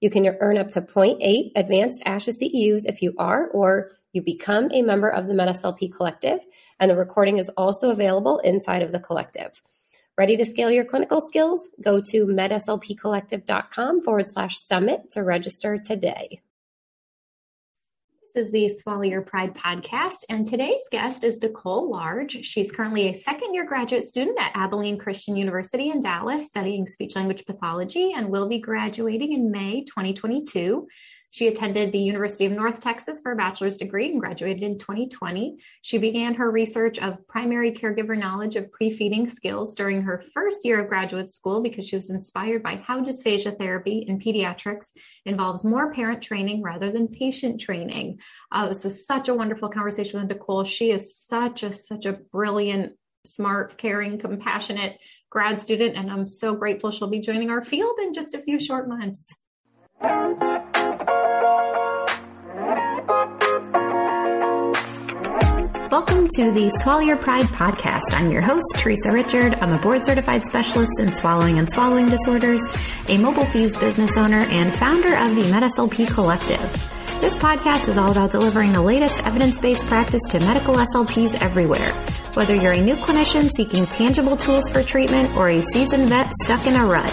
You can earn up to 0.8 advanced ASHA CEUs if you are or you become a member of the MedSLP Collective, and the recording is also available inside of the collective. Ready to scale your clinical skills? Go to medslpcollective.com forward slash summit to register today. This is the Swallow Your Pride podcast, and today's guest is Nicole Large. She's currently a second year graduate student at Abilene Christian University in Dallas studying speech language pathology and will be graduating in May 2022. She attended the University of North Texas for a bachelor's degree and graduated in 2020. She began her research of primary caregiver knowledge of pre-feeding skills during her first year of graduate school because she was inspired by how dysphagia therapy in pediatrics involves more parent training rather than patient training. Uh, this was such a wonderful conversation with Nicole. She is such a such a brilliant smart, caring, compassionate grad student, and I'm so grateful she'll be joining our field in just a few short months. Welcome to the Swallow Your Pride podcast. I'm your host, Theresa Richard. I'm a board certified specialist in swallowing and swallowing disorders, a mobile FEES business owner, and founder of the MedSLP Collective. This podcast is all about delivering the latest evidence-based practice to medical SLPs everywhere. Whether you're a new clinician seeking tangible tools for treatment or a seasoned vet stuck in a rut,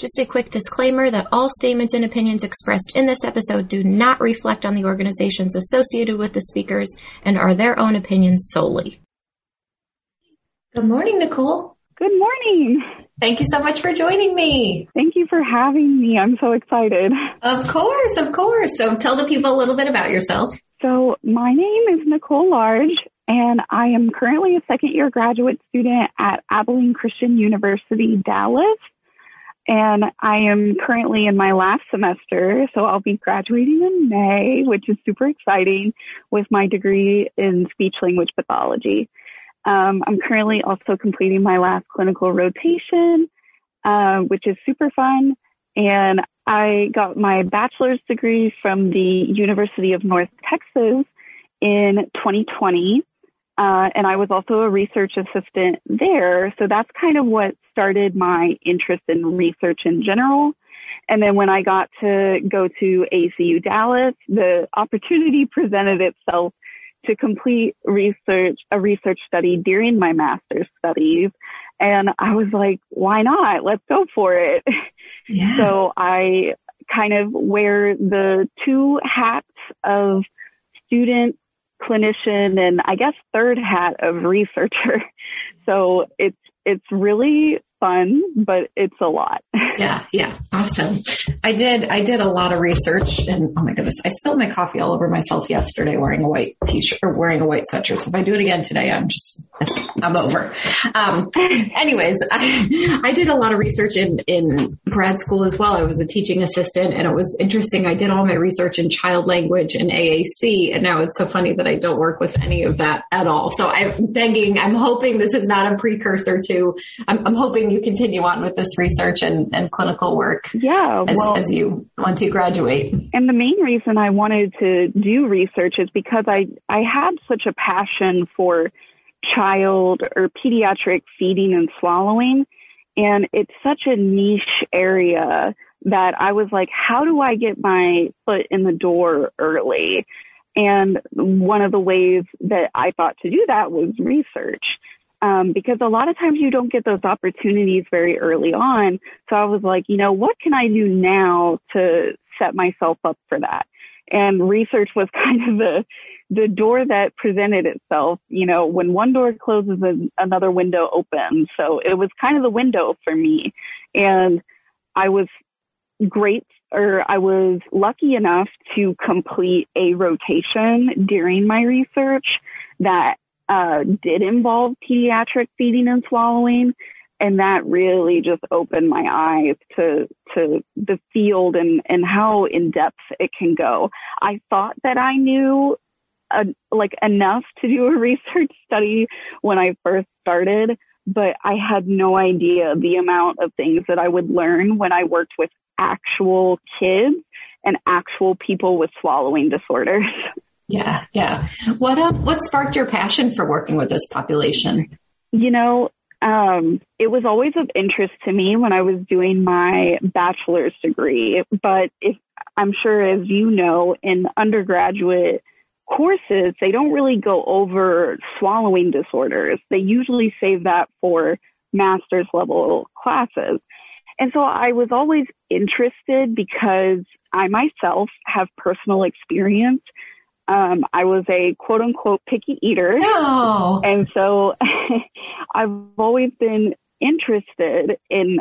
Just a quick disclaimer that all statements and opinions expressed in this episode do not reflect on the organizations associated with the speakers and are their own opinions solely. Good morning, Nicole. Good morning. Thank you so much for joining me. Thank you for having me. I'm so excited. Of course, of course. So tell the people a little bit about yourself. So my name is Nicole Large and I am currently a second year graduate student at Abilene Christian University, Dallas and I am currently in my last semester, so I'll be graduating in May, which is super exciting with my degree in speech language pathology. Um, I'm currently also completing my last clinical rotation, uh, which is super fun. And I got my bachelor's degree from the University of North Texas in 2020. Uh, and I was also a research assistant there. So that's kind of what started my interest in research in general. And then when I got to go to ACU Dallas, the opportunity presented itself to complete research, a research study during my master's studies. And I was like, why not? Let's go for it. Yeah. So I kind of wear the two hats of student clinician and I guess third hat of researcher. So it's it's really fun, but it's a lot. Yeah, yeah, awesome. I did I did a lot of research, and oh my goodness, I spilled my coffee all over myself yesterday wearing a white t-shirt or wearing a white sweatshirt. So if I do it again today, I'm just I'm over. Um, anyways, I, I did a lot of research in in grad school as well. I was a teaching assistant, and it was interesting. I did all my research in child language and AAC, and now it's so funny that I don't work with any of that at all. So I'm begging, I'm hoping this is not a precursor to. I'm, I'm hoping you continue on with this research and, and clinical work. Yeah, as, well, as you once you graduate. And the main reason I wanted to do research is because I I had such a passion for child or pediatric feeding and swallowing. And it's such a niche area that I was like, how do I get my foot in the door early? And one of the ways that I thought to do that was research. Um, because a lot of times you don't get those opportunities very early on. So I was like, you know, what can I do now to set myself up for that? And research was kind of the, the door that presented itself. You know, when one door closes, another window opens. So it was kind of the window for me. And I was great or I was lucky enough to complete a rotation during my research that uh, did involve pediatric feeding and swallowing. And that really just opened my eyes to, to the field and, and how in depth it can go. I thought that I knew uh, like enough to do a research study when I first started, but I had no idea the amount of things that I would learn when I worked with actual kids and actual people with swallowing disorders. Yeah, yeah. What um, what sparked your passion for working with this population? You know, um, it was always of interest to me when I was doing my bachelor's degree. But if I'm sure, as you know, in undergraduate courses, they don't really go over swallowing disorders. They usually save that for master's level classes. And so I was always interested because I myself have personal experience. Um, I was a quote unquote picky eater. Oh. And so I've always been interested in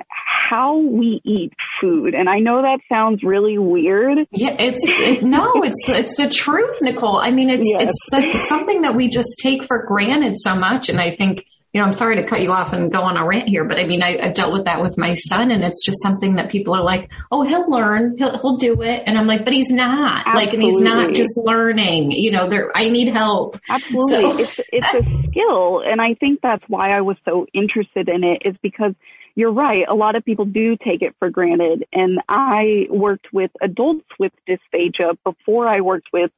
how we eat food. And I know that sounds really weird. Yeah, it's it, no, it's it's the truth, Nicole. I mean, it's yes. it's something that we just take for granted so much and I think you know, I'm sorry to cut you off and go on a rant here, but I mean, I, have dealt with that with my son and it's just something that people are like, oh, he'll learn, he'll, he'll do it. And I'm like, but he's not Absolutely. like, and he's not just learning, you know, there, I need help. Absolutely. So. It's, it's a skill. And I think that's why I was so interested in it is because you're right. A lot of people do take it for granted. And I worked with adults with dysphagia before I worked with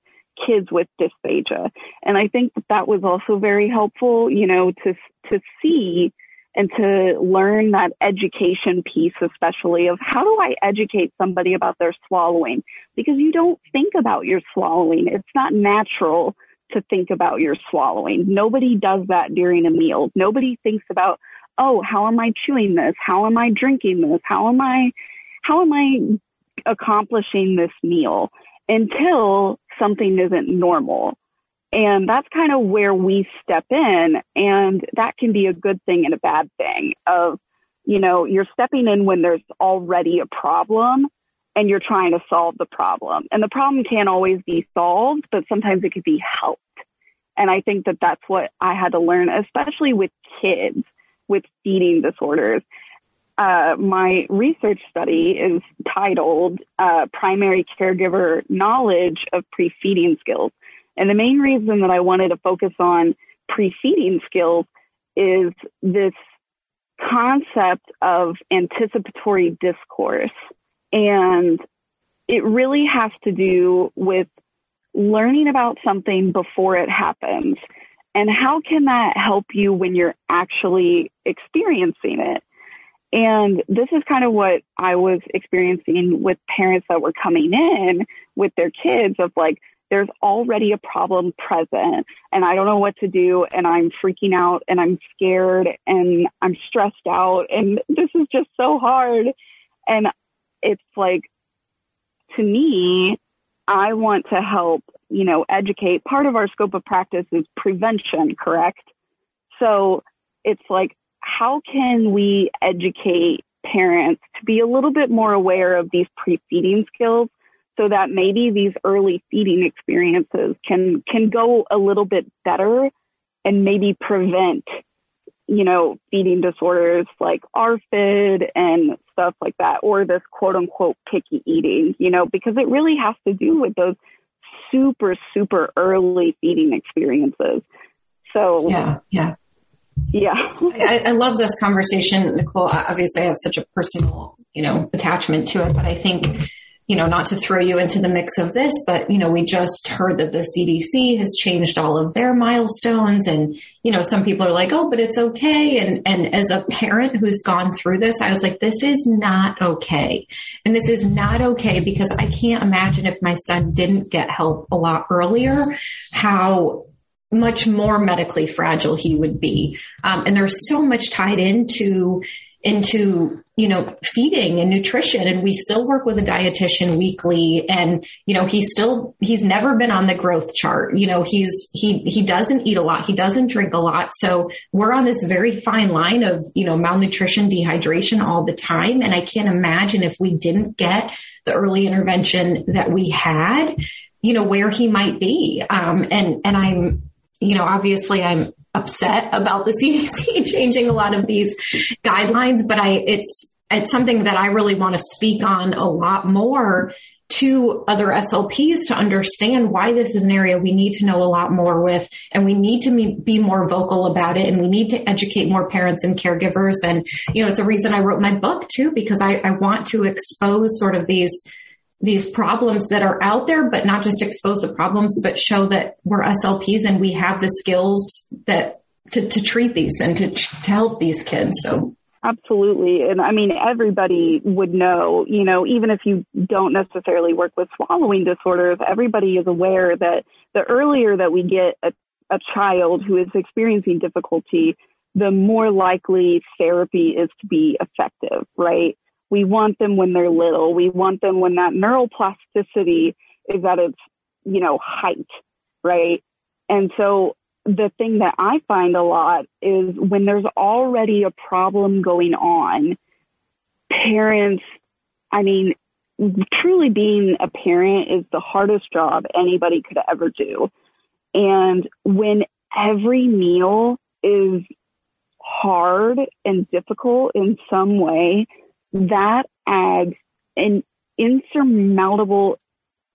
kids with dysphagia. And I think that that was also very helpful, you know, to, to see and to learn that education piece, especially of how do I educate somebody about their swallowing? Because you don't think about your swallowing. It's not natural to think about your swallowing. Nobody does that during a meal. Nobody thinks about, oh, how am I chewing this? How am I drinking this? How am I, how am I accomplishing this meal? Until something isn't normal. And that's kind of where we step in. And that can be a good thing and a bad thing of, you know, you're stepping in when there's already a problem and you're trying to solve the problem. And the problem can't always be solved, but sometimes it could be helped. And I think that that's what I had to learn, especially with kids with feeding disorders. Uh, my research study is titled uh, Primary Caregiver Knowledge of Pre-Feeding Skills. And the main reason that I wanted to focus on pre-feeding skills is this concept of anticipatory discourse. And it really has to do with learning about something before it happens. And how can that help you when you're actually experiencing it? And this is kind of what I was experiencing with parents that were coming in with their kids of like, there's already a problem present and I don't know what to do and I'm freaking out and I'm scared and I'm stressed out and this is just so hard. And it's like, to me, I want to help, you know, educate. Part of our scope of practice is prevention, correct? So it's like, how can we educate parents to be a little bit more aware of these pre-feeding skills so that maybe these early feeding experiences can can go a little bit better and maybe prevent you know feeding disorders like ARFID and stuff like that or this quote unquote picky eating you know because it really has to do with those super super early feeding experiences. So yeah yeah yeah. I, I, love this conversation, Nicole. Obviously, I have such a personal, you know, attachment to it, but I think you know, not to throw you into the mix of this, but, you know, we just heard that the CDC has changed all of their milestones. And, you know, some people are like, oh, but it's okay. And, and as a parent who's gone through this, I was like, this is not okay. And this is not okay because I can't imagine if my son didn't get help a lot earlier, how much more medically fragile he would be. Um, and there's so much tied into into you know feeding and nutrition. And we still work with a dietitian weekly. And you know he's still he's never been on the growth chart. You know he's he he doesn't eat a lot. He doesn't drink a lot. So we're on this very fine line of you know malnutrition dehydration all the time. And i can't imagine if we didn't get the early intervention that we had you know where he might be. Um, and and i'm you know obviously i'm upset about the CDC changing a lot of these guidelines, but I, it's, it's something that I really want to speak on a lot more to other SLPs to understand why this is an area we need to know a lot more with, and we need to be more vocal about it, and we need to educate more parents and caregivers. And, you know, it's a reason I wrote my book too, because I, I want to expose sort of these these problems that are out there, but not just expose the problems, but show that we're SLPs and we have the skills that to, to treat these and to, to help these kids. So Absolutely. And I mean, everybody would know, you know, even if you don't necessarily work with swallowing disorders, everybody is aware that the earlier that we get a, a child who is experiencing difficulty, the more likely therapy is to be effective, right? We want them when they're little. We want them when that neuroplasticity is at its, you know, height, right? And so the thing that I find a lot is when there's already a problem going on, parents, I mean, truly being a parent is the hardest job anybody could ever do. And when every meal is hard and difficult in some way, that adds an insurmountable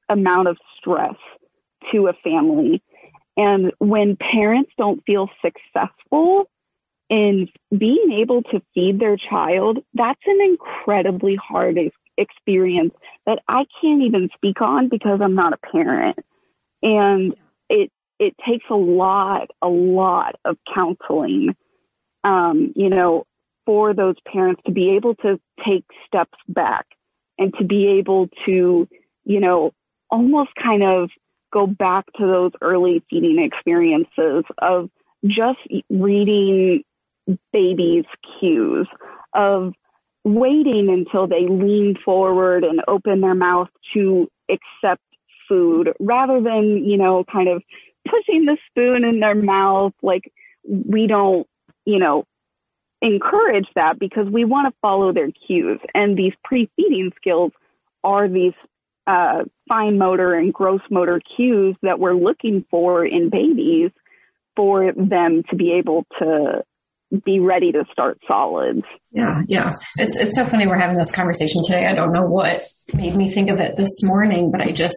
amount of stress to a family. And when parents don't feel successful in being able to feed their child, that's an incredibly hard experience that I can't even speak on because I'm not a parent. And it, it takes a lot, a lot of counseling, um, you know, for those parents to be able to take steps back and to be able to, you know, almost kind of go back to those early feeding experiences of just reading babies' cues, of waiting until they lean forward and open their mouth to accept food rather than, you know, kind of pushing the spoon in their mouth. Like we don't, you know, encourage that because we want to follow their cues. And these pre-feeding skills are these uh, fine motor and gross motor cues that we're looking for in babies for them to be able to be ready to start solids. Yeah, yeah. It's it's so funny we're having this conversation today. I don't know what made me think of it this morning, but I just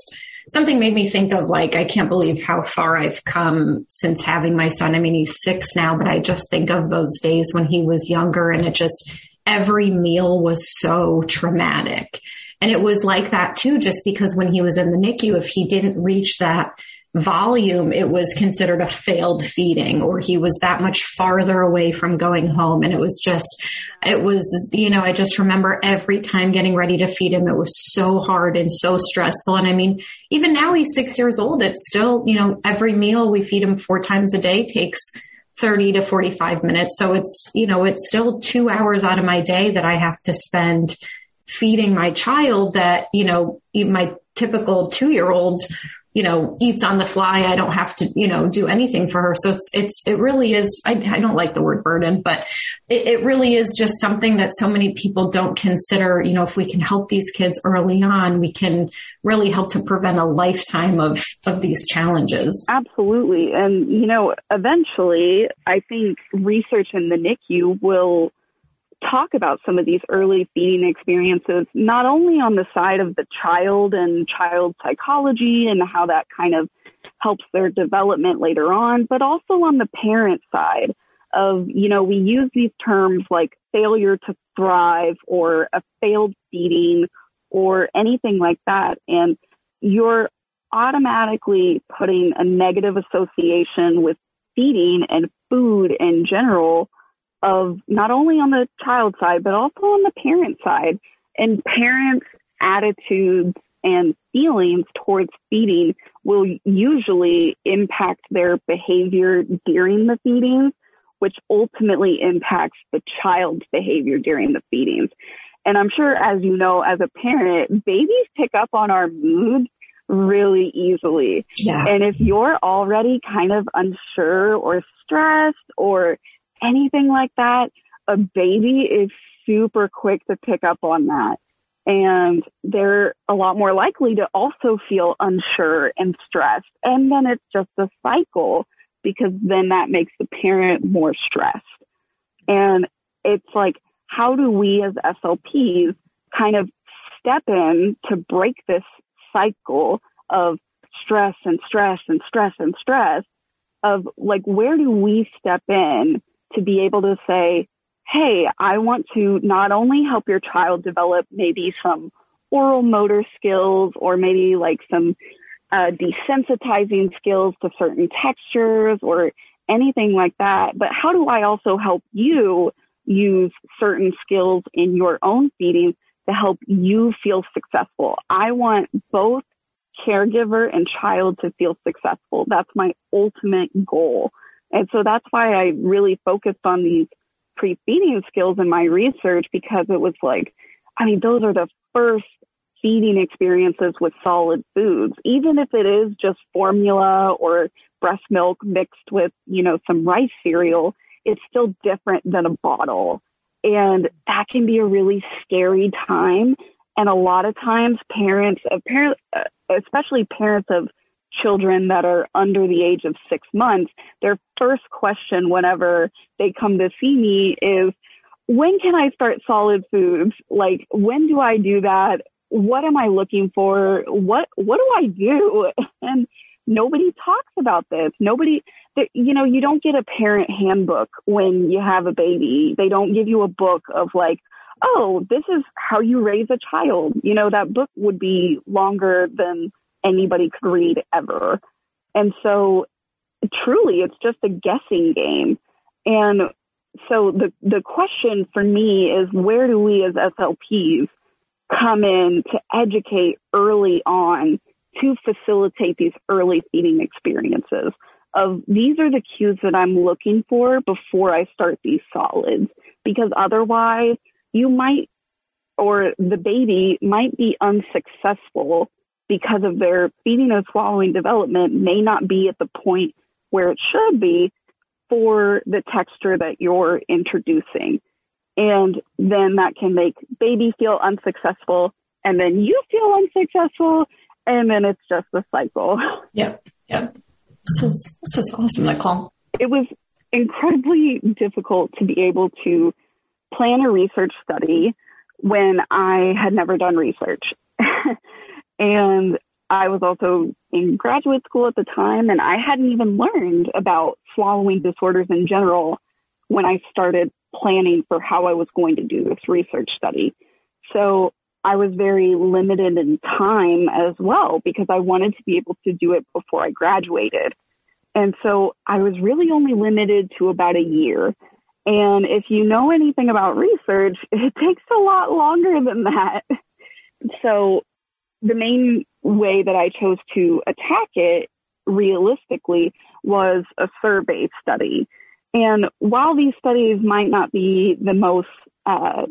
something made me think of like, I can't believe how far I've come since having my son. I mean, he's six now, but I just think of those days when he was younger and it just, every meal was so traumatic. And it was like that too, just because when he was in the NICU, if he didn't reach that volume, it was considered a failed feeding or he was that much farther away from going home. And it was just, it was, you know, I just remember every time getting ready to feed him, it was so hard and so stressful. And I mean, even now he's six years old. It's still, you know, every meal we feed him four times a day takes 30 to 45 minutes. So it's, you know, it's still two hours out of my day that I have to spend feeding my child that, you know, my typical two year old you know, eats on the fly. I don't have to, you know, do anything for her. So it's, it's, it really is, I, I don't like the word burden, but it, it, really is just something that so many people don't consider. You know, if we can help these kids early on, we can really help to prevent a lifetime of, of these challenges. Absolutely. And, you know, eventually I think research in the NICU will talk about some of these early feeding experiences, not only on the side of the child and child psychology and how that kind of helps their development later on, but also on the parent side of, you know, we use these terms like failure to thrive or a failed feeding or anything like that. And you're automatically putting a negative association with feeding and food in general of not only on the child side, but also on the parent side. And parents' attitudes and feelings towards feeding will usually impact their behavior during the feedings, which ultimately impacts the child's behavior during the feedings. And I'm sure, as you know, as a parent, babies pick up on our moods really easily. Yeah. And if you're already kind of unsure or stressed or anything like that, a baby is super quick to pick up on that. And they're a lot more likely to also feel unsure and stressed. And then it's just a cycle because then that makes the parent more stressed. And it's like, how do we as SLPs kind of step in to break this cycle of stress and stress and stress and stress of like, where do we step in to be able to say, Hey, I want to not only help your child develop maybe some oral motor skills or maybe like some uh, desensitizing skills to certain textures or anything like that, but how do I also help you use certain skills in your own feeding to help you feel successful? I want both caregiver and child to feel successful. That's my ultimate goal. And so that's why I really focused on these pre-feeding skills in my research because it was like, I mean, those are the first feeding experiences with solid foods, even if it is just formula or breast milk mixed with, you know, some rice cereal, it's still different than a bottle. And that can be a really scary time. And a lot of times parents, parents, uh, especially parents of children that are under the age of six months, their first question whenever they come to see me is, when can I start solid foods? Like, when do I do that? What am I looking for? What, what do I do? And nobody talks about this. Nobody, you know, you don't get a parent handbook when you have a baby. They don't give you a book of like, oh, this is how you raise a child. You know, that book would be longer than anybody could read ever. And so truly it's just a guessing game. And so the, the question for me is where do we as SLPs come in to educate early on to facilitate these early feeding experiences of these are the cues that I'm looking for before I start these solids because otherwise you might or the baby might be unsuccessful because of their feeding and swallowing development may not be at the point where it should be for the texture that you're introducing. And then that can make baby feel unsuccessful and then you feel unsuccessful and then it's just a cycle. Yep. Yep. Is, this is awesome, Nicole. It was incredibly difficult to be able to plan a research study when I had never done research. And I was also in graduate school at the time and I hadn't even learned about swallowing disorders in general when I started planning for how I was going to do this research study. So I was very limited in time as well because I wanted to be able to do it before I graduated. And so I was really only limited to about a year. And if you know anything about research, it takes a lot longer than that. So the main way that I chose to attack it realistically was a survey study. And while these studies might not be the most uh,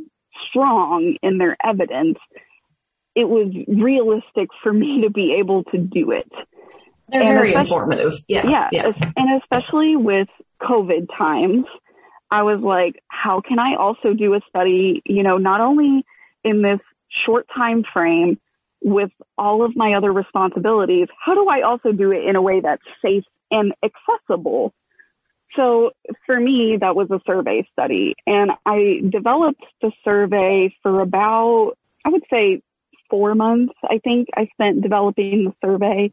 strong in their evidence, it was realistic for me to be able to do it. They're and very informative. Yeah, yeah. Yeah. And especially with COVID times, I was like, how can I also do a study, you know, not only in this short time frame, with all of my other responsibilities, how do I also do it in a way that's safe and accessible? So for me, that was a survey study and I developed the survey for about, I would say four months. I think I spent developing the survey.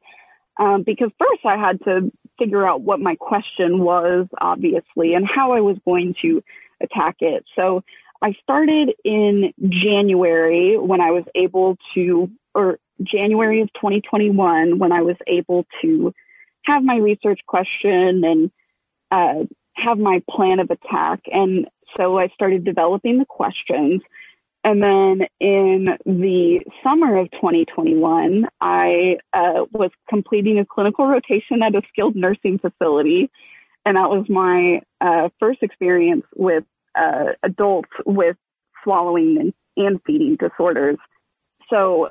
Um, because first I had to figure out what my question was, obviously, and how I was going to attack it. So I started in January when I was able to, or January of 2021 when I was able to have my research question and uh, have my plan of attack. And so I started developing the questions. And then in the summer of 2021, I uh, was completing a clinical rotation at a skilled nursing facility. And that was my uh, first experience with uh, adults with swallowing and, and feeding disorders. So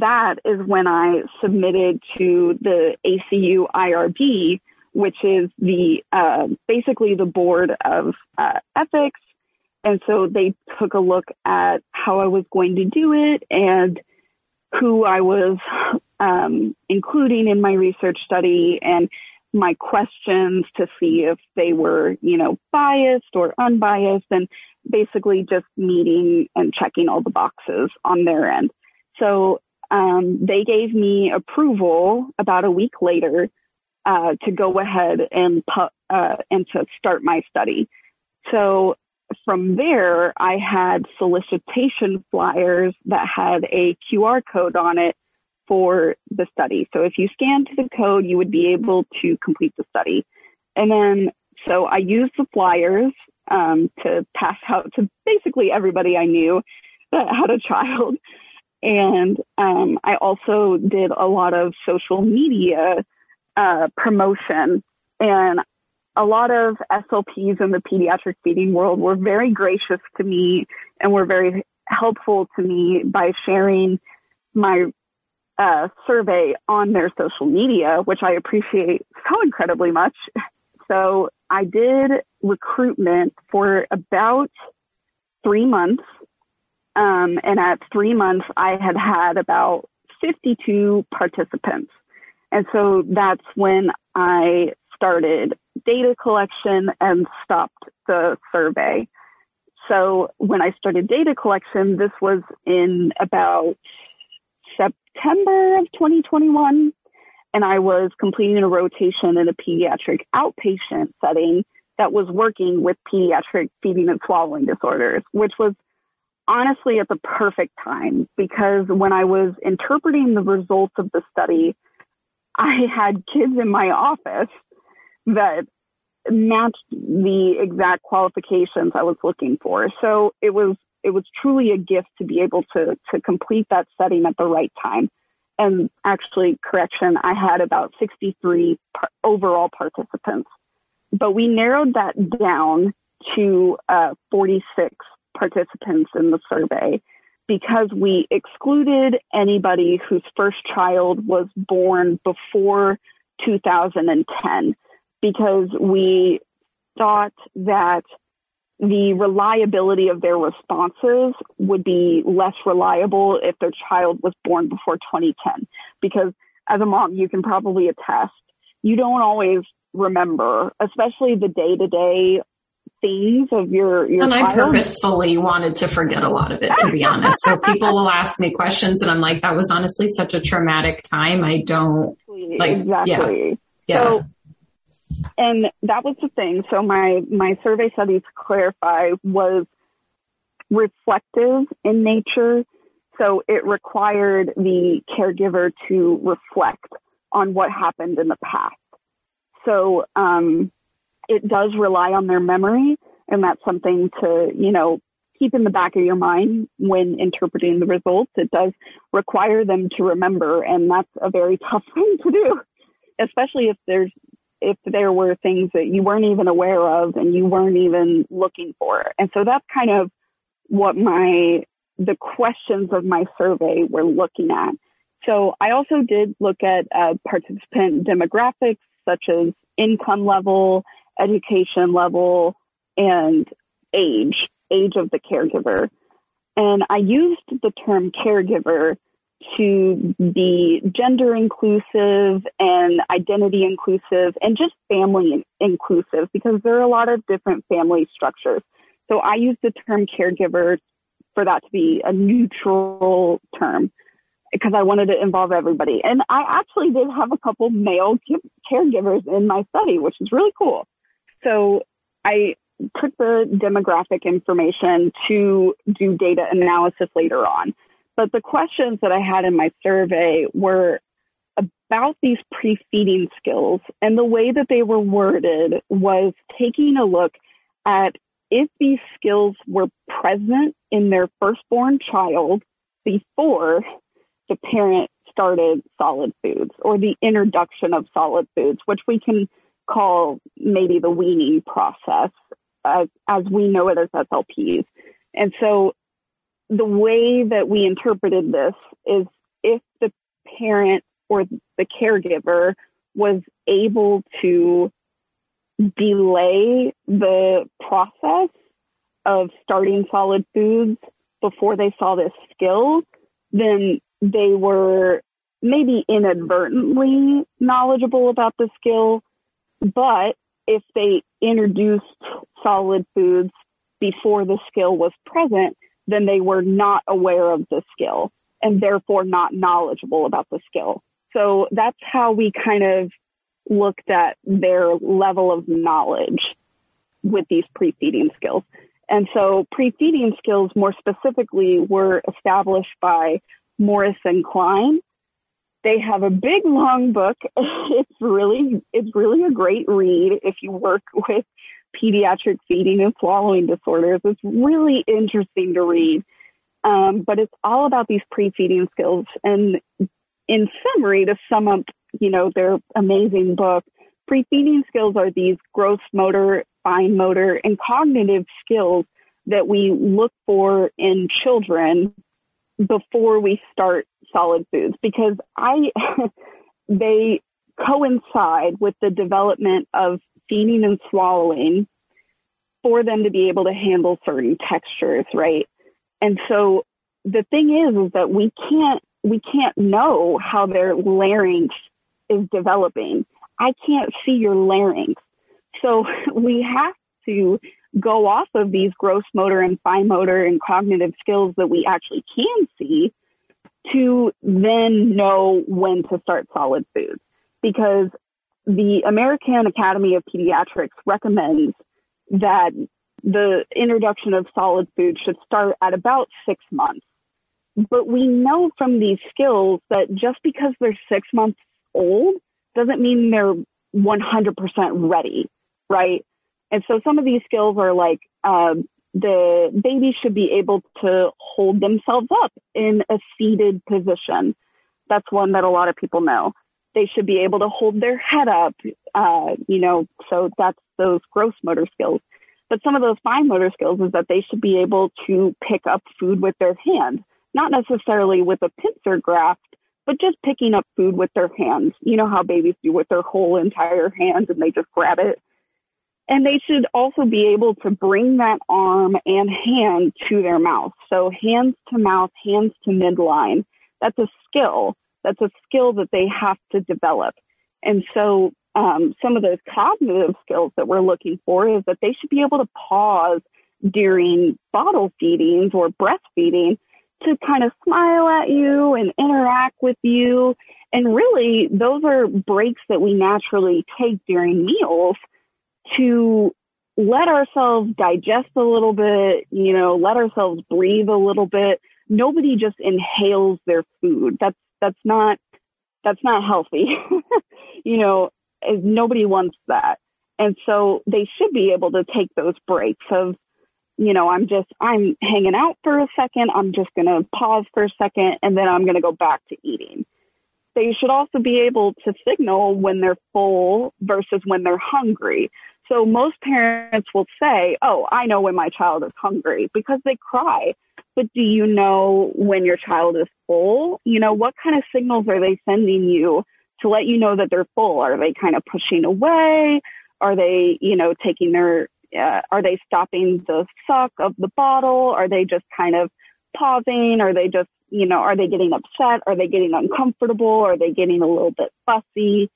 that is when I submitted to the ACU IRB, which is the uh, basically the board of uh, ethics. And so they took a look at how I was going to do it and who I was um, including in my research study and my questions to see if they were, you know, biased or unbiased and basically just meeting and checking all the boxes on their end. So um, they gave me approval about a week later uh, to go ahead and pu- uh, and to start my study. So from there, I had solicitation flyers that had a QR code on it for the study. So if you scanned the code, you would be able to complete the study. And then, so I used the flyers um, to pass out to basically everybody I knew that had a child. And um, I also did a lot of social media uh, promotion. And a lot of SLPs in the pediatric feeding world were very gracious to me and were very helpful to me by sharing my uh, survey on their social media, which I appreciate so incredibly much. So I did recruitment for about three months um, and at three months, I had had about 52 participants. And so that's when I started data collection and stopped the survey. So when I started data collection, this was in about September of 2021. And I was completing a rotation in a pediatric outpatient setting that was working with pediatric feeding and swallowing disorders, which was honestly at the perfect time because when I was interpreting the results of the study, I had kids in my office that matched the exact qualifications I was looking for. So it was it was truly a gift to be able to to complete that setting at the right time. And actually, correction, I had about 63 par- overall participants, but we narrowed that down to uh, 46 participants in the survey because we excluded anybody whose first child was born before 2010 because we thought that the reliability of their responses would be less reliable if their child was born before 2010 because as a mom you can probably attest you don't always remember especially the day to day things of your, your and I purposefully wanted to forget a lot of it, to be honest. So people will ask me questions and I'm like, that was honestly such a traumatic time. I don't like, exactly. Yeah. yeah. So, and that was the thing. So my, my survey study to clarify was reflective in nature. So it required the caregiver to reflect on what happened in the past. So, um, it does rely on their memory. And that's something to, you know, keep in the back of your mind when interpreting the results. It does require them to remember. And that's a very tough thing to do, especially if there's, if there were things that you weren't even aware of and you weren't even looking for. And so that's kind of what my, the questions of my survey were looking at. So I also did look at uh, participant demographics such as income level, education level, and age, age of the caregiver. And I used the term caregiver to be gender inclusive and identity inclusive and just family inclusive because there are a lot of different family structures. So I use the term caregiver for that to be a neutral term because I wanted to involve everybody. And I actually did have a couple male caregivers in my study, which is really cool. So I took the demographic information to do data analysis later on. But the questions that I had in my survey were about these pre-feeding skills and the way that they were worded was taking a look at if these skills were present in their firstborn child before the parent started solid foods or the introduction of solid foods, which we can call maybe the weaning process as, as we know it as SLPs. And so the way that we interpreted this is if the parent or the caregiver was able to delay the process of starting solid foods before they saw this skill, then they were maybe inadvertently knowledgeable about the skill. But if they introduced solid foods before the skill was present, then they were not aware of the skill and therefore not knowledgeable about the skill. So that's how we kind of looked at their level of knowledge with these pre-feeding skills. And so pre-feeding skills more specifically were established by Morris and Klein. They have a big long book. It's really, it's really a great read if you work with pediatric feeding and swallowing disorders. It's really interesting to read. Um, but it's all about these pre-feeding skills. And in summary, to sum up, you know, their amazing book, pre-feeding skills are these gross motor, fine motor, and cognitive skills that we look for in children before we start solid foods because I, they coincide with the development of feeding and swallowing for them to be able to handle certain textures, right? And so the thing is, is that we can't we can't know how their larynx is developing. I can't see your larynx. So we have to go off of these gross motor and fine motor and cognitive skills that we actually can see to then know when to start solid foods. Because the American Academy of Pediatrics recommends that the introduction of solid food should start at about six months. But we know from these skills that just because they're six months old doesn't mean they're 100% ready, right? And so some of these skills are like, um, the baby should be able to hold themselves up in a seated position. That's one that a lot of people know. They should be able to hold their head up, uh, you know, so that's those gross motor skills. But some of those fine motor skills is that they should be able to pick up food with their hand not necessarily with a pincer grasp, but just picking up food with their hands. You know how babies do with their whole entire hand and they just grab it. And they should also be able to bring that arm and hand to their mouth. So hands to mouth, hands to midline. That's a skill. That's a skill that they have to develop. And so um, some of those cognitive skills that we're looking for is that they should be able to pause during bottle feedings or breastfeeding to kind of smile at you and interact with you. And really, those are breaks that we naturally take during meals to let ourselves digest a little bit, you know, let ourselves breathe a little bit. Nobody just inhales their food. That's, that's not, that's not healthy. you know, nobody wants that. And so they should be able to take those breaks of you know, I'm just, I'm hanging out for a second. I'm just going to pause for a second and then I'm going to go back to eating. They should also be able to signal when they're full versus when they're hungry. So most parents will say, Oh, I know when my child is hungry because they cry. But do you know when your child is full? You know, what kind of signals are they sending you to let you know that they're full? Are they kind of pushing away? Are they, you know, taking their uh, are they stopping the suck of the bottle? Are they just kind of pausing? Are they just, you know, are they getting upset? Are they getting uncomfortable? Are they getting a little bit fussy?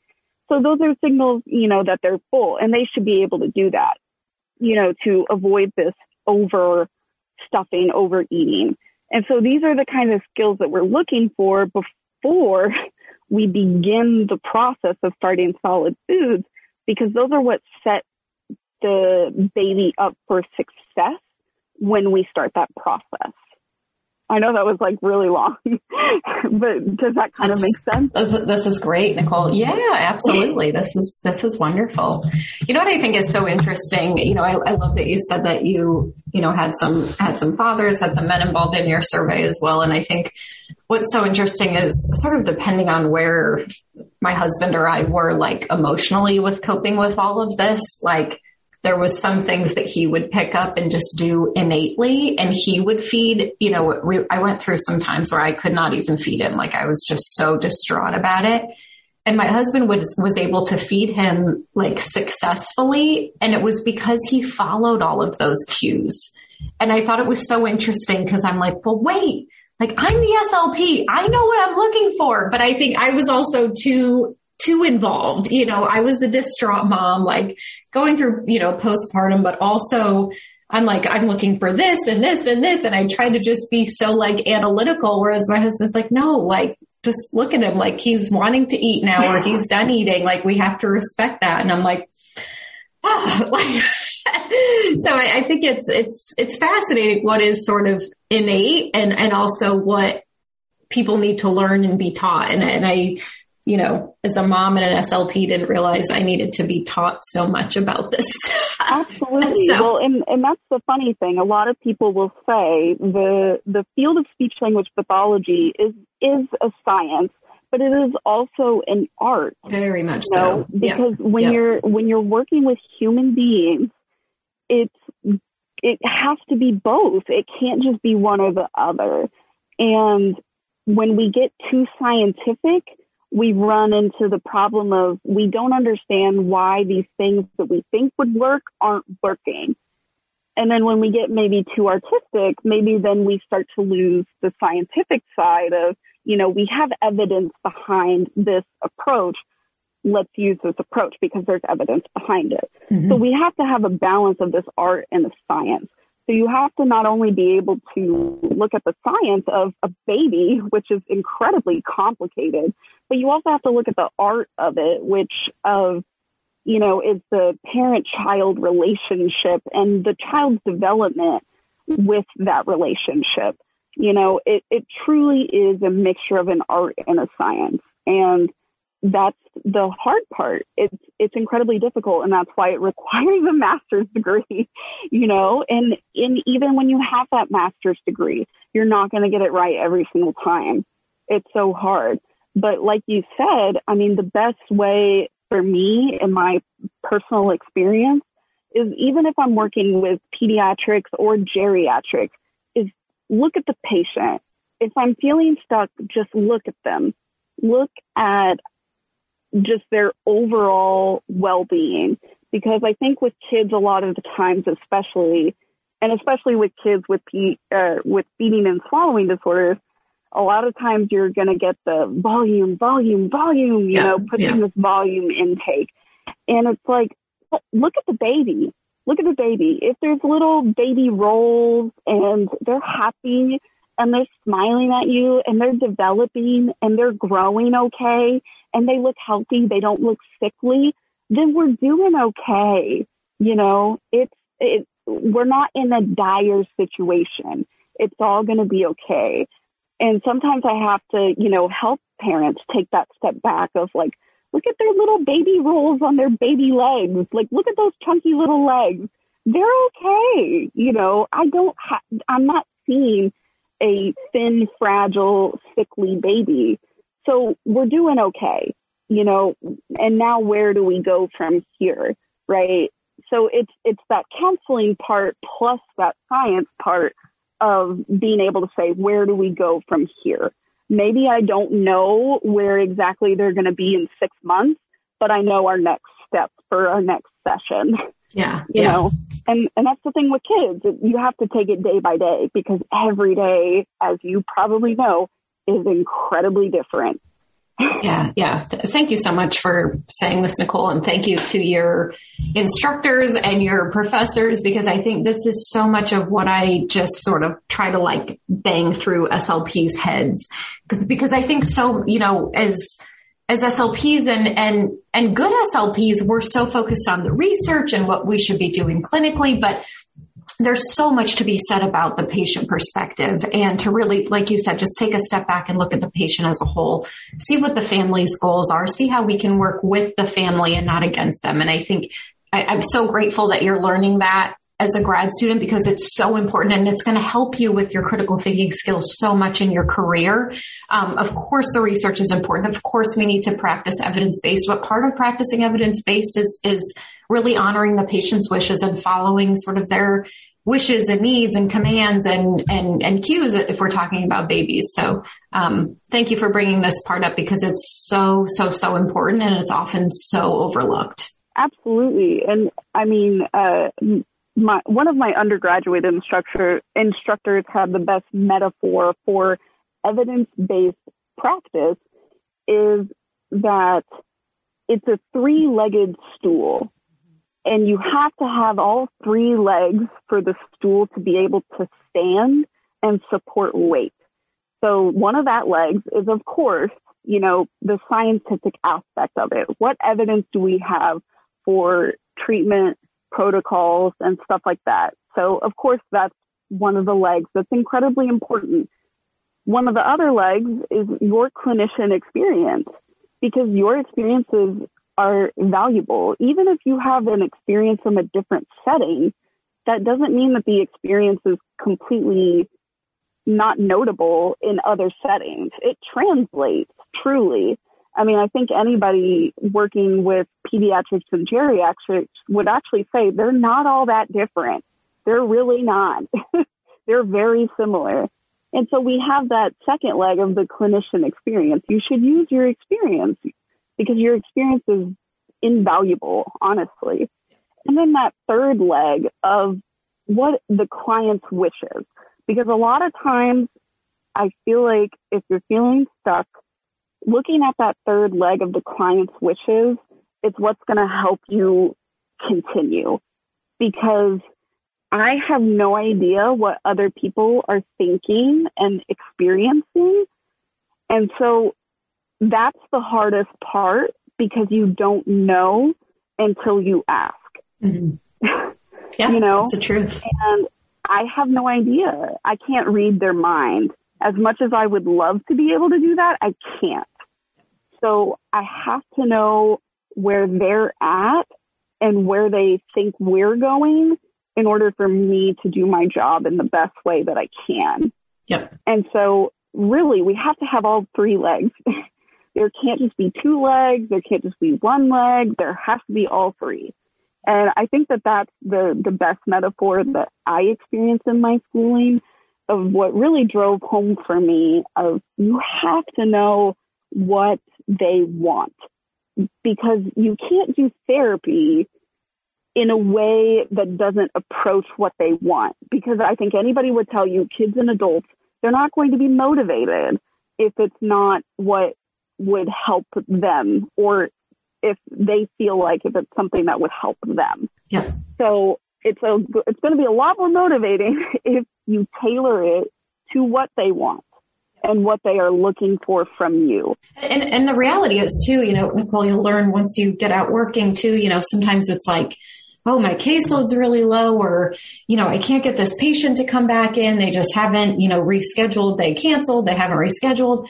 So those are signals, you know, that they're full and they should be able to do that, you know, to avoid this over stuffing, overeating. And so these are the kind of skills that we're looking for before we begin the process of starting solid foods because those are what set the baby up for success when we start that process. I know that was like really long, but does that kind That's, of make sense? This, this, is great, Nicole. Yeah, absolutely. This is, this is wonderful. You know what I think is so interesting? You know, I, I love that you said that you, you know, had some, had some fathers, had some men involved in your survey as well. And I think what's so interesting is sort of depending on where my husband or I were like emotionally with coping with all of this, like, there was some things that he would pick up and just do innately and he would feed you know we, i went through some times where i could not even feed him. Like i was just so distraught about it. And my husband was was able to feed him like successfully and it was because he followed all of those cues. And i thought it was so interesting because i'm like well wait like I'm the SLP. I know what I'm looking for, but I think I was also too too involved. You know, I was the distraught mom, like going through, you know, postpartum, but also I'm like, I'm looking for this and this and this. And I try to just be so like analytical. Whereas my husband's like, no, like just look at him. Like he's wanting to eat now or he's done eating. Like we have to respect that. And I'm like, ah, like, so I, I think it's, it's, it's fascinating what is sort of innate and, and also what people need to learn and be taught. And, and I, you know, as a mom and an SLP, didn't realize I needed to be taught so much about this. Absolutely. so, well, and, and that's the funny thing. A lot of people will say the the field of speech language pathology is is a science, but it is also an art. Very much you know? so. Because yeah. when yeah. you're when you're working with human beings, it's it has to be both. It can't just be one or the other. And when we get too scientific, we run into the problem of we don't understand why these things that we think would work aren't working. And then when we get maybe too artistic, maybe then we start to lose the scientific side of, you know, we have evidence behind this approach. Let's use this approach because there's evidence behind it. Mm-hmm. So we have to have a balance of this art and the science. So you have to not only be able to look at the science of a baby, which is incredibly complicated, but you also have to look at the art of it, which of, you know, is the parent child relationship and the child's development with that relationship. You know, it, it truly is a mixture of an art and a science. And that's the hard part. It's it's incredibly difficult, and that's why it requires a master's degree. You know, and and even when you have that master's degree, you're not going to get it right every single time. It's so hard. But like you said, I mean, the best way for me in my personal experience is even if I'm working with pediatrics or geriatrics, is look at the patient. If I'm feeling stuck, just look at them. Look at just their overall well-being. Because I think with kids a lot of the times especially and especially with kids with uh, with feeding and swallowing disorders a lot of times you're going to get the volume volume volume you yeah, know put yeah. in this volume intake. And it's like look at the baby. Look at the baby. If there's little baby rolls and they're happy and they're smiling at you and they're developing and they're growing okay and they look healthy, they don't look sickly, then we're doing okay. You know, it's, it, we're not in a dire situation. It's all going to be okay. And sometimes I have to, you know, help parents take that step back of like, look at their little baby rolls on their baby legs. Like, look at those chunky little legs. They're okay. You know, I don't ha- I'm not seeing a thin, fragile, sickly baby. So we're doing okay, you know, and now where do we go from here? Right. So it's, it's that counseling part plus that science part of being able to say, where do we go from here? Maybe I don't know where exactly they're going to be in six months, but I know our next step for our next session. Yeah. You yeah. know, and, and that's the thing with kids. You have to take it day by day because every day, as you probably know, is incredibly different. Yeah, yeah. Thank you so much for saying this, Nicole, and thank you to your instructors and your professors because I think this is so much of what I just sort of try to like bang through SLP's heads because I think so, you know, as as SLPs and, and, and good SLPs, we're so focused on the research and what we should be doing clinically, but there's so much to be said about the patient perspective and to really, like you said, just take a step back and look at the patient as a whole, see what the family's goals are, see how we can work with the family and not against them. And I think I, I'm so grateful that you're learning that as a grad student because it's so important and it's going to help you with your critical thinking skills so much in your career. Um, of course, the research is important. Of course, we need to practice evidence based, but part of practicing evidence based is, is really honoring the patient's wishes and following sort of their wishes and needs and commands and and and cues if we're talking about babies. So um, thank you for bringing this part up because it's so so so important and it's often so overlooked. Absolutely, and I mean, uh, my one of my undergraduate instructor instructors had the best metaphor for evidence based practice is that it's a three legged stool and you have to have all three legs for the stool to be able to stand and support weight. So one of that legs is of course, you know, the scientific aspect of it. What evidence do we have for treatment protocols and stuff like that? So of course that's one of the legs that's incredibly important. One of the other legs is your clinician experience because your experiences are valuable. Even if you have an experience from a different setting, that doesn't mean that the experience is completely not notable in other settings. It translates truly. I mean, I think anybody working with pediatrics and geriatrics would actually say they're not all that different. They're really not. they're very similar. And so we have that second leg of the clinician experience. You should use your experience because your experience is invaluable, honestly. And then that third leg of what the client's wishes. Because a lot of times I feel like if you're feeling stuck, looking at that third leg of the client's wishes is what's going to help you continue. Because I have no idea what other people are thinking and experiencing. And so that's the hardest part because you don't know until you ask. Mm-hmm. Yeah, you know, it's the truth. And I have no idea. I can't read their mind. As much as I would love to be able to do that, I can't. So I have to know where they're at and where they think we're going in order for me to do my job in the best way that I can. Yep. And so really we have to have all three legs. there can't just be two legs. There can't just be one leg. There has to be all three. And I think that that's the, the best metaphor that I experienced in my schooling of what really drove home for me of you have to know what they want because you can't do therapy in a way that doesn't approach what they want. Because I think anybody would tell you kids and adults, they're not going to be motivated if it's not what would help them or if they feel like if it's something that would help them. Yeah. So it's a it's going to be a lot more motivating if you tailor it to what they want and what they are looking for from you. And and the reality is too, you know, Nicole, you'll learn once you get out working too, you know, sometimes it's like oh, my caseload's really low or, you know, I can't get this patient to come back in. They just haven't, you know, rescheduled. They canceled. They haven't rescheduled.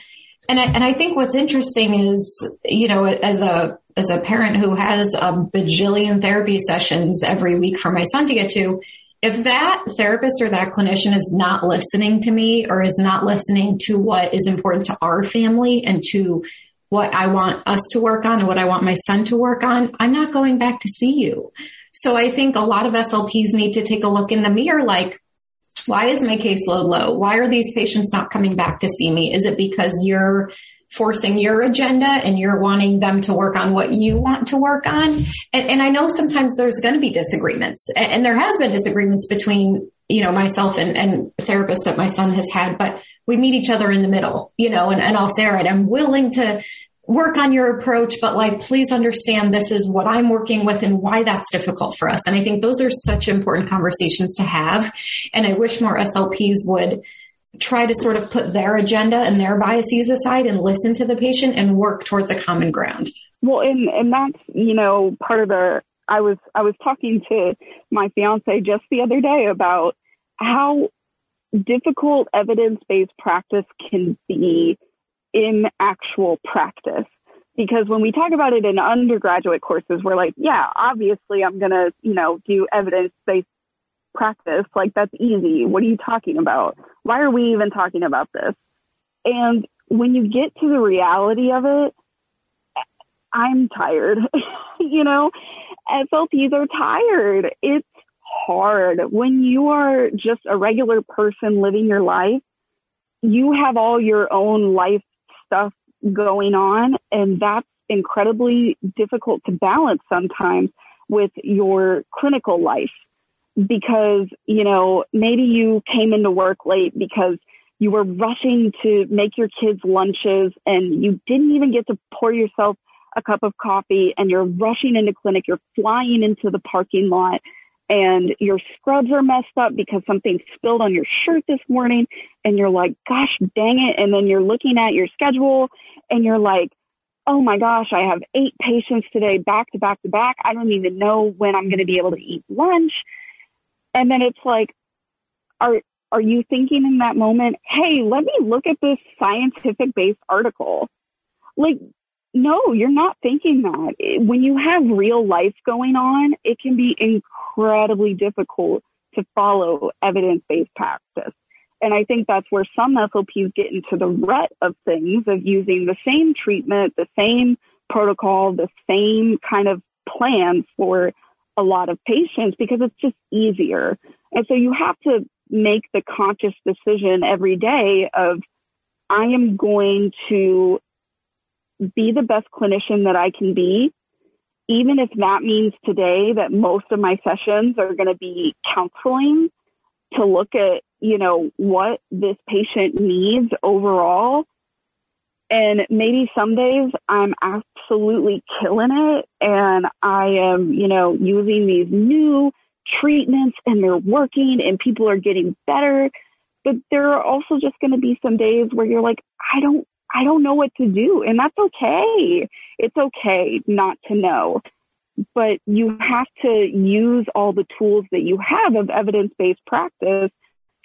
And I, and I think what's interesting is, you know, as a, as a parent who has a bajillion therapy sessions every week for my son to get to, if that therapist or that clinician is not listening to me or is not listening to what is important to our family and to what I want us to work on and what I want my son to work on, I'm not going back to see you. So I think a lot of SLPs need to take a look in the mirror like, why is my caseload low? Why are these patients not coming back to see me? Is it because you're forcing your agenda and you're wanting them to work on what you want to work on? And, and I know sometimes there's going to be disagreements and, and, there has been disagreements between, you know, myself and, and therapists that my son has had, but we meet each other in the middle, you know, and, and I'll say, all right, I'm willing to work on your approach, but like, please understand this is what I'm working with and why that's difficult for us. And I think those are such important conversations to have. And I wish more SLPs would try to sort of put their agenda and their biases aside and listen to the patient and work towards a common ground. Well, and and that's you know part of the. I was I was talking to my fiance just the other day about how difficult evidence based practice can be in actual practice. Because when we talk about it in undergraduate courses, we're like, yeah, obviously I'm going to, you know, do evidence based practice. Like that's easy. What are you talking about? Why are we even talking about this? And when you get to the reality of it, I'm tired. you know, SLPs are tired. It's hard. When you are just a regular person living your life, you have all your own life stuff going on, and that's incredibly difficult to balance sometimes with your clinical life because, you know, maybe you came into work late because you were rushing to make your kids lunches and you didn't even get to pour yourself a cup of coffee and you're rushing into clinic, you're flying into the parking lot and your scrubs are messed up because something spilled on your shirt this morning and you're like, gosh dang it. And then you're looking at your schedule and you're like, oh my gosh, I have eight patients today back to back to back. I don't even know when I'm going to be able to eat lunch. And then it's like, are, are you thinking in that moment, hey, let me look at this scientific based article? Like, no, you're not thinking that. When you have real life going on, it can be incredibly difficult to follow evidence based practice. And I think that's where some SLPs get into the rut of things of using the same treatment, the same protocol, the same kind of plan for a lot of patients because it's just easier. And so you have to make the conscious decision every day of, I am going to be the best clinician that I can be, even if that means today that most of my sessions are going to be counseling to look at, you know, what this patient needs overall. And maybe some days I'm absolutely killing it and I am, you know, using these new treatments and they're working and people are getting better. But there are also just going to be some days where you're like, I don't I don't know what to do. And that's okay. It's okay not to know. But you have to use all the tools that you have of evidence based practice,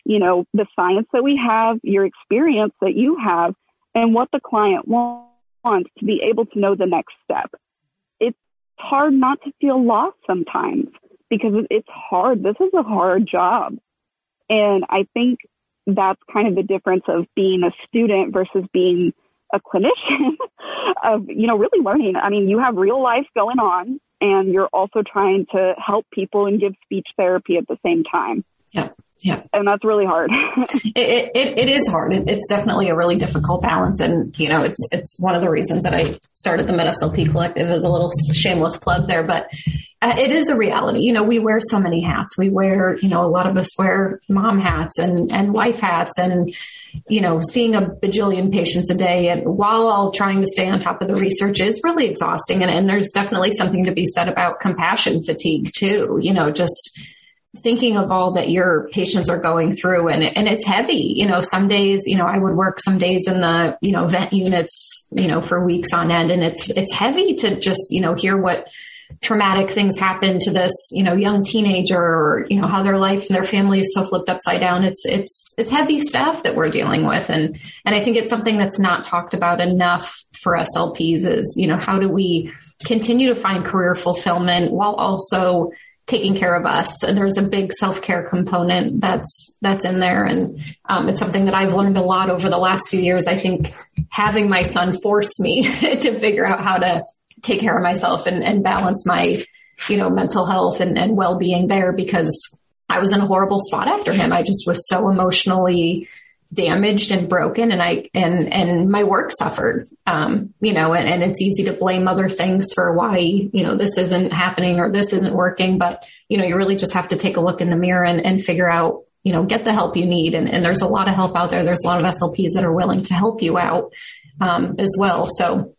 you know, the science that we have, your experience that you have, and what the client wants to be able to know the next step. It's hard not to feel lost sometimes because it's hard. This is a hard job. And I think that's kind of the difference of being a student versus being a clinician of, you know, really learning. I mean, you have real life going on and you're also trying to help people and give speech therapy at the same time. Yeah. And that's really hard. it, it, it is hard. It, it's definitely a really difficult balance. And, you know, it's, it's one of the reasons that I started the MedSLP collective as a little shameless plug there, but uh, it is the reality. You know, we wear so many hats. We wear, you know, a lot of us wear mom hats and, and wife hats and, you know, seeing a bajillion patients a day and while all trying to stay on top of the research is really exhausting. And, and there's definitely something to be said about compassion fatigue too, you know, just, thinking of all that your patients are going through and, and it's heavy. You know, some days, you know, I would work some days in the, you know, vent units, you know, for weeks on end. And it's, it's heavy to just, you know, hear what traumatic things happen to this, you know, young teenager or, you know, how their life and their family is so flipped upside down. It's, it's, it's heavy stuff that we're dealing with. And, and I think it's something that's not talked about enough for SLPs is, you know, how do we continue to find career fulfillment while also taking care of us. And there's a big self-care component that's that's in there. And um, it's something that i've learned a lot over the last few years. I think having my son force me to figure out how to take care of myself and, and balance my you know mental health and, and well-being there because i was in a horrible spot after him. I just was so emotionally damaged and broken and I and and my work suffered. Um, you know and, and it's easy to blame other things for why you know this isn't happening or this isn't working but you know you really just have to take a look in the mirror and, and figure out you know get the help you need. And, and there's a lot of help out there. There's a lot of SLPs that are willing to help you out um, as well. So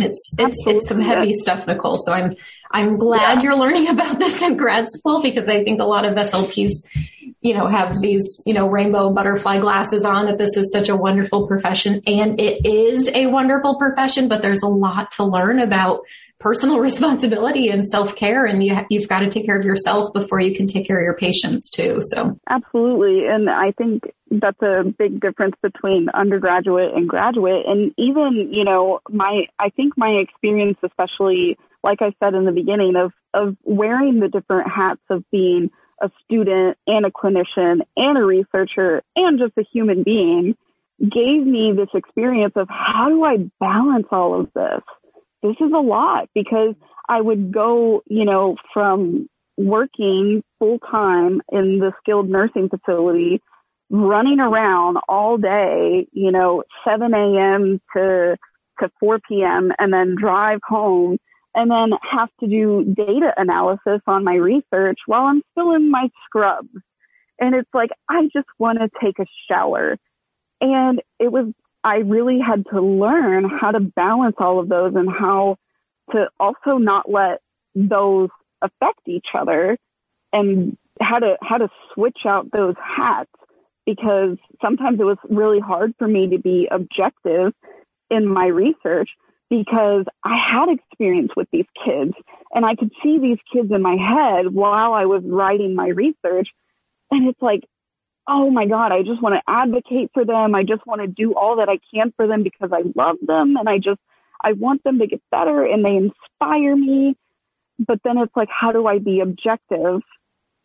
it's it's it's some heavy stuff Nicole. So I'm I'm glad yeah. you're learning about this in grad school because I think a lot of SLPs you know, have these, you know, rainbow butterfly glasses on that this is such a wonderful profession and it is a wonderful profession, but there's a lot to learn about personal responsibility and self care. And you, you've got to take care of yourself before you can take care of your patients too. So absolutely. And I think that's a big difference between undergraduate and graduate. And even, you know, my, I think my experience, especially, like I said in the beginning of, of wearing the different hats of being a student and a clinician and a researcher and just a human being gave me this experience of how do I balance all of this? This is a lot because I would go, you know, from working full time in the skilled nursing facility, running around all day, you know, 7 a.m. to, to 4 p.m. and then drive home and then have to do data analysis on my research while I'm still in my scrubs. And it's like, I just want to take a shower. And it was, I really had to learn how to balance all of those and how to also not let those affect each other and how to, how to switch out those hats because sometimes it was really hard for me to be objective in my research because I had experience with these kids and I could see these kids in my head while I was writing my research. And it's like, oh my God, I just want to advocate for them. I just want to do all that I can for them because I love them and I just, I want them to get better and they inspire me. But then it's like, how do I be objective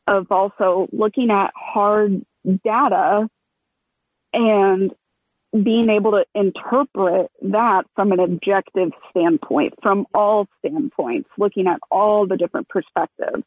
of also looking at hard data and being able to interpret that from an objective standpoint, from all standpoints, looking at all the different perspectives.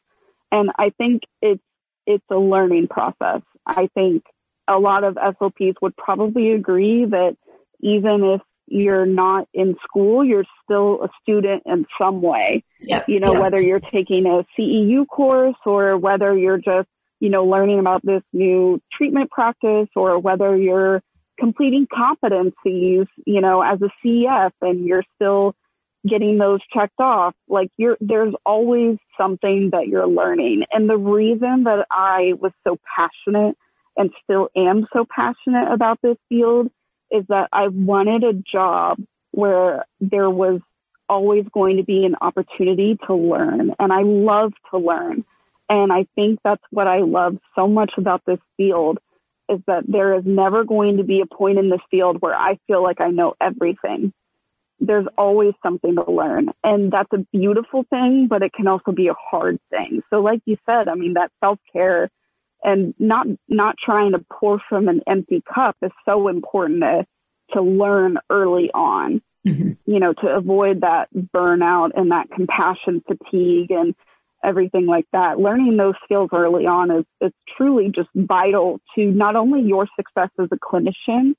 And I think it's, it's a learning process. I think a lot of SLPs would probably agree that even if you're not in school, you're still a student in some way. Yes, you know, yes. whether you're taking a CEU course or whether you're just, you know, learning about this new treatment practice or whether you're completing competencies, you know, as a CEF and you're still getting those checked off. Like you're, there's always something that you're learning. And the reason that I was so passionate and still am so passionate about this field is that I wanted a job where there was always going to be an opportunity to learn. And I love to learn. And I think that's what I love so much about this field is that there is never going to be a point in this field where I feel like I know everything. There's always something to learn. And that's a beautiful thing, but it can also be a hard thing. So like you said, I mean, that self care and not, not trying to pour from an empty cup is so important to, to learn early on, mm-hmm. you know, to avoid that burnout and that compassion fatigue and everything like that. Learning those skills early on is, is truly just vital to not only your success as a clinician,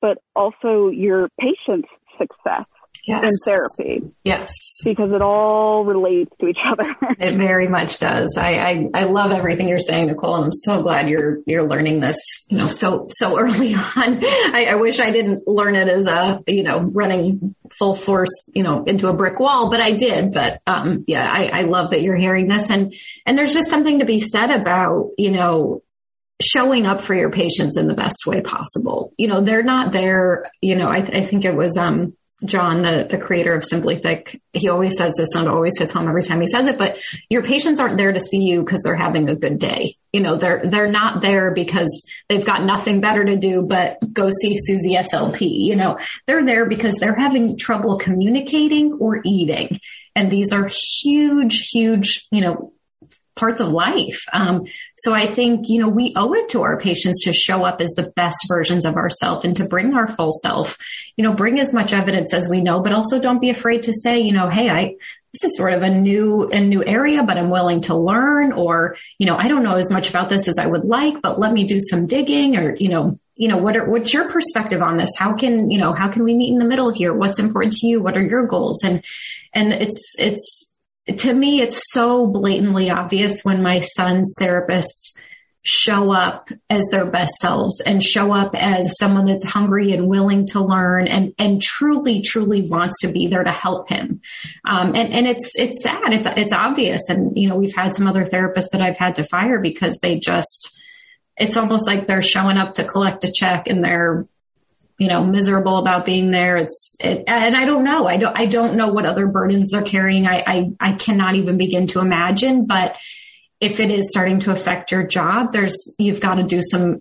but also your patient's success yes. in therapy. Yes. Because it all relates to each other. it very much does. I, I, I, love everything you're saying, Nicole, and I'm so glad you're, you're learning this, you know, so, so early on. I, I wish I didn't learn it as a, you know, running full force, you know, into a brick wall, but I did. But, um, yeah, I, I love that you're hearing this. And, and there's just something to be said about, you know, showing up for your patients in the best way possible. You know, they're not there, you know, I, I think it was, um, John, the, the creator of SimplyThick, he always says this and it always hits home every time he says it, but your patients aren't there to see you because they're having a good day. You know, they're, they're not there because they've got nothing better to do, but go see Susie SLP. You know, they're there because they're having trouble communicating or eating. And these are huge, huge, you know, parts of life. Um, so I think, you know, we owe it to our patients to show up as the best versions of ourselves and to bring our full self, you know, bring as much evidence as we know, but also don't be afraid to say, you know, Hey, I, this is sort of a new, a new area, but I'm willing to learn or, you know, I don't know as much about this as I would like, but let me do some digging or, you know, you know, what are, what's your perspective on this? How can, you know, how can we meet in the middle here? What's important to you? What are your goals? And, and it's, it's, to me, it's so blatantly obvious when my son's therapists show up as their best selves and show up as someone that's hungry and willing to learn and, and truly, truly wants to be there to help him. Um, and, and it's, it's sad. It's, it's obvious. And, you know, we've had some other therapists that I've had to fire because they just, it's almost like they're showing up to collect a check and they're you know, miserable about being there. It's, it, and I don't know. I don't, I don't know what other burdens they're carrying. I, I, I cannot even begin to imagine, but if it is starting to affect your job, there's, you've got to do some,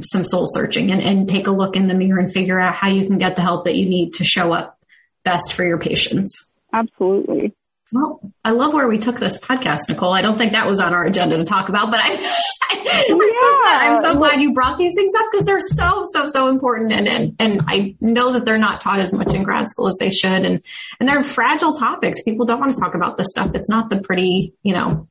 some soul searching and, and take a look in the mirror and figure out how you can get the help that you need to show up best for your patients. Absolutely. Well, I love where we took this podcast, Nicole. I don't think that was on our agenda to talk about, but I, am yeah. so glad, I'm so glad you brought these things up because they're so, so, so important. And, and, and I know that they're not taught as much in grad school as they should. And, and they're fragile topics. People don't want to talk about this stuff. It's not the pretty, you know,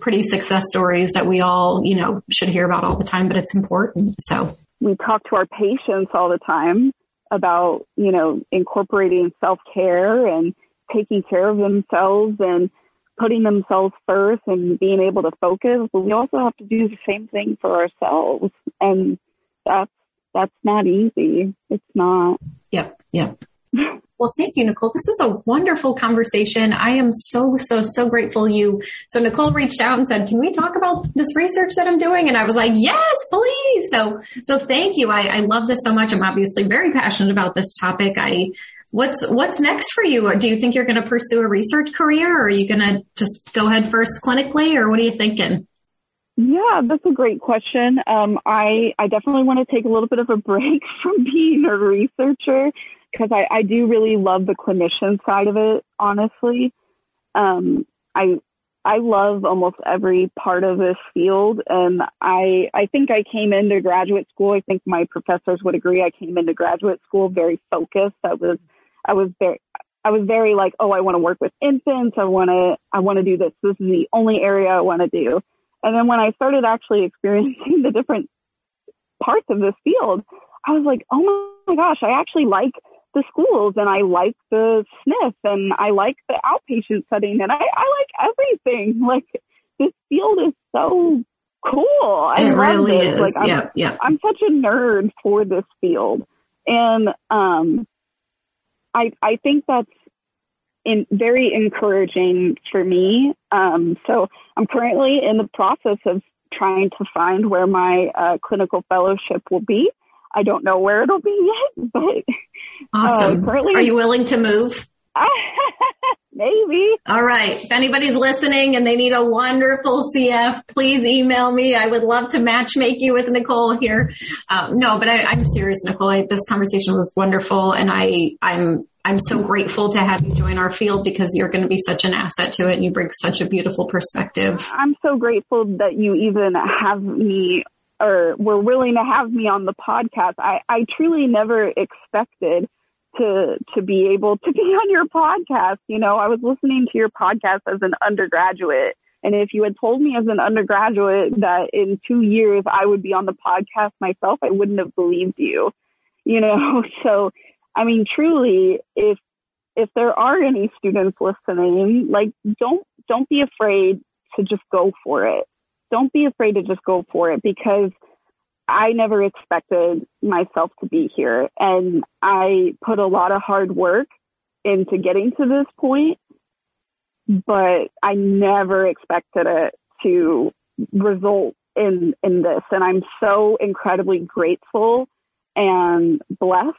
pretty success stories that we all, you know, should hear about all the time, but it's important. So we talk to our patients all the time about, you know, incorporating self care and, taking care of themselves and putting themselves first and being able to focus, but we also have to do the same thing for ourselves. And that's that's not easy. It's not. Yep. Yep. Well, thank you, Nicole. This was a wonderful conversation. I am so, so, so grateful you. So Nicole reached out and said, can we talk about this research that I'm doing? And I was like, yes, please. So, so thank you. I, I love this so much. I'm obviously very passionate about this topic. I, What's what's next for you? Do you think you're going to pursue a research career, or are you going to just go ahead first clinically, or what are you thinking? Yeah, that's a great question. Um, I I definitely want to take a little bit of a break from being a researcher because I, I do really love the clinician side of it. Honestly, um, I I love almost every part of this field, and I I think I came into graduate school. I think my professors would agree. I came into graduate school very focused. I was I was very, I was very like, oh, I want to work with infants. I want to, I want to do this. This is the only area I want to do. And then when I started actually experiencing the different parts of this field, I was like, oh my gosh, I actually like the schools and I like the SNF and I like the outpatient setting and I, I like everything. Like this field is so cool. I it really this. Is. Like I'm, yeah, yeah. I'm such a nerd for this field. And um I, I think that's in, very encouraging for me. Um, so I'm currently in the process of trying to find where my uh, clinical fellowship will be. I don't know where it'll be yet, but awesome. Uh, currently, are you willing to move? Maybe. All right. If anybody's listening and they need a wonderful CF, please email me. I would love to match make you with Nicole here. Um, no, but I, am serious, Nicole. I, this conversation was wonderful, and I I'm I'm so grateful to have you join our field because you're going to be such an asset to it, and you bring such a beautiful perspective. I'm so grateful that you even have me or were willing to have me on the podcast. I, I truly never expected to to be able to be on your podcast. You know, I was listening to your podcast as an undergraduate. And if you had told me as an undergraduate that in two years I would be on the podcast myself, I wouldn't have believed you. You know, so I mean truly if if there are any students listening, like don't don't be afraid to just go for it. Don't be afraid to just go for it because I never expected myself to be here. And I put a lot of hard work into getting to this point, but I never expected it to result in, in this. And I'm so incredibly grateful and blessed.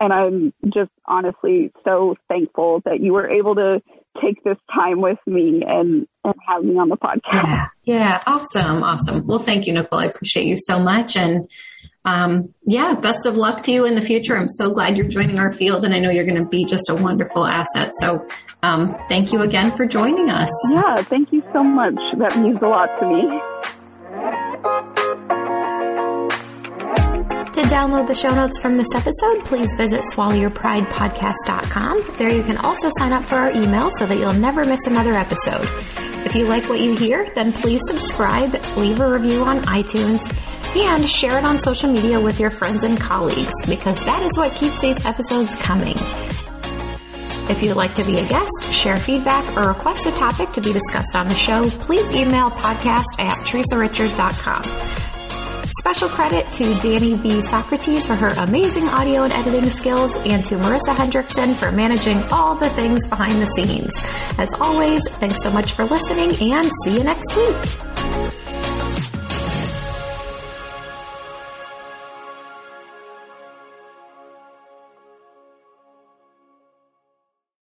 And I'm just honestly so thankful that you were able to take this time with me and, and have me on the podcast. Yeah. Yeah. Awesome. Awesome. Well, thank you, Nicole. I appreciate you so much. And, um, yeah, best of luck to you in the future. I'm so glad you're joining our field and I know you're going to be just a wonderful asset. So, um, thank you again for joining us. Yeah. Thank you so much. That means a lot to me. To download the show notes from this episode, please visit swallowyourpridepodcast.com. There you can also sign up for our email so that you'll never miss another episode. If you like what you hear, then please subscribe, leave a review on iTunes, and share it on social media with your friends and colleagues because that is what keeps these episodes coming. If you'd like to be a guest, share feedback, or request a topic to be discussed on the show, please email podcast at theresarichards.com. Special credit to Danny V. Socrates for her amazing audio and editing skills and to Marissa Hendrickson for managing all the things behind the scenes. As always, thanks so much for listening and see you next week.